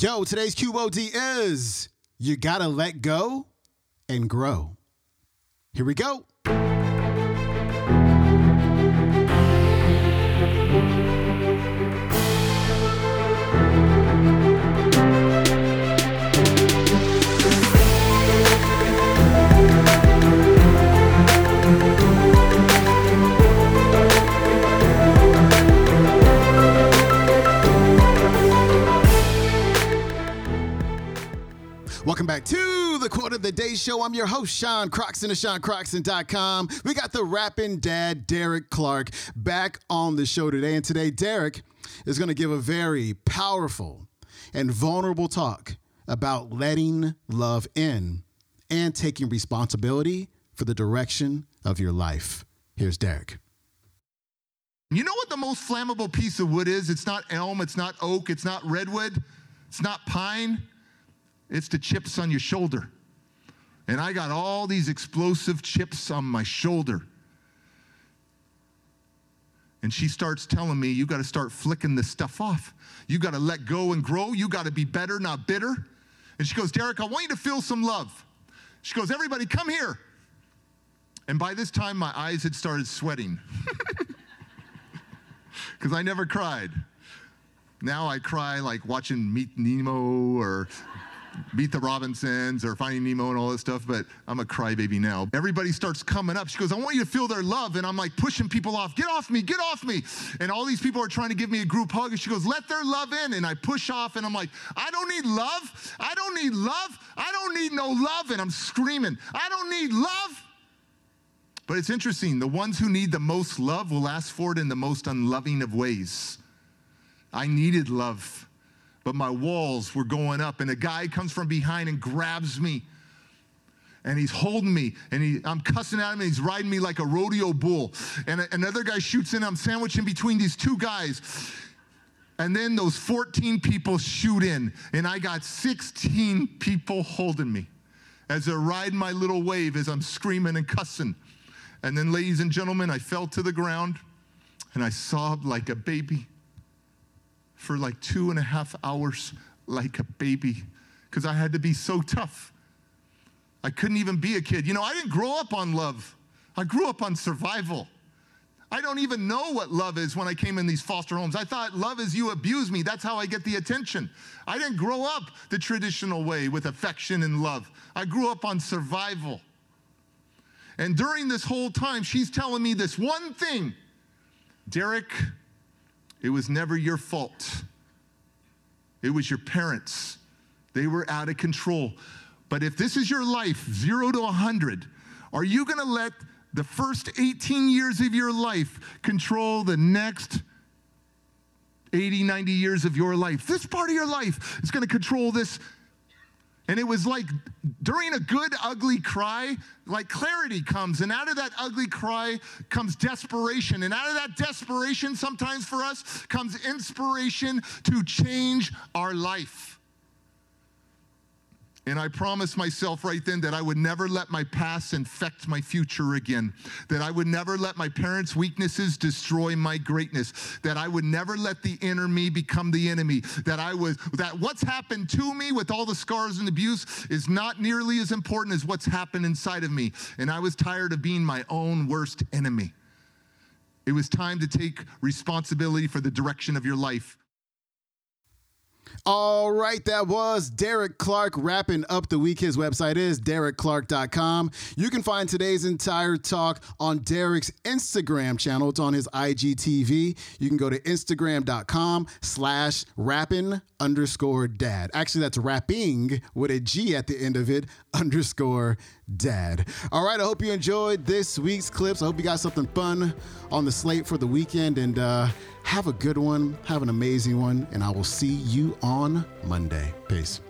Yo, today's QOD is you gotta let go and grow. Here we go. To the Quote of the Day Show. I'm your host, Sean Croxton of SeanCroxton.com. We got the rapping dad, Derek Clark, back on the show today. And today, Derek is going to give a very powerful and vulnerable talk about letting love in and taking responsibility for the direction of your life. Here's Derek. You know what the most flammable piece of wood is? It's not elm, it's not oak, it's not redwood, it's not pine. It's the chips on your shoulder. And I got all these explosive chips on my shoulder. And she starts telling me, you got to start flicking this stuff off. You got to let go and grow. You got to be better, not bitter. And she goes, Derek, I want you to feel some love. She goes, everybody, come here. And by this time, my eyes had started sweating because I never cried. Now I cry like watching Meet Nemo or Meet the Robinsons or Finding Nemo and all this stuff, but I'm a crybaby now. Everybody starts coming up. She goes, I want you to feel their love. And I'm like pushing people off. Get off me, get off me. And all these people are trying to give me a group hug. And she goes, let their love in. And I push off and I'm like, I don't need love. I don't need love. I don't need no love. And I'm screaming, I don't need love. But it's interesting. The ones who need the most love will ask for it in the most unloving of ways. I needed love but my walls were going up. And a guy comes from behind and grabs me. And he's holding me, and he, I'm cussing at him, and he's riding me like a rodeo bull. And a, another guy shoots in, I'm sandwiching between these two guys. And then those 14 people shoot in, and I got 16 people holding me as they're riding my little wave as I'm screaming and cussing. And then, ladies and gentlemen, I fell to the ground and I sobbed like a baby for like two and a half hours like a baby because I had to be so tough. I couldn't even be a kid. You know, I didn't grow up on love, I grew up on survival. I don't even know what love is when I came in these foster homes. I thought love is you abuse me. That's how I get the attention. I didn't grow up the traditional way with affection and love. I grew up on survival. And during this whole time, she's telling me this one thing Derek, it was never your fault. It was your parents. They were out of control. But if this is your life, zero to 100, are you going to let the first 18 years of your life control the next 80, 90 years of your life? This part of your life is going to control this and it was like during a good, ugly cry, like clarity comes. And out of that ugly cry comes desperation. And out of that desperation, sometimes for us, comes inspiration to change our life. And I promised myself right then that I would never let my past infect my future again. That I would never let my parents' weaknesses destroy my greatness. That I would never let the inner me become the enemy. That I was that what's happened to me with all the scars and abuse is not nearly as important as what's happened inside of me. And I was tired of being my own worst enemy. It was time to take responsibility for the direction of your life. All right, that was Derek Clark wrapping up the week. His website is derekclark.com. You can find today's entire talk on Derek's Instagram channel. It's on his IGTV. You can go to instagram.com slash rapping underscore dad. Actually, that's rapping with a G at the end of it, underscore dad. All right, I hope you enjoyed this week's clips. I hope you got something fun on the slate for the weekend and uh, have a good one. Have an amazing one. And I will see you on Monday. Peace.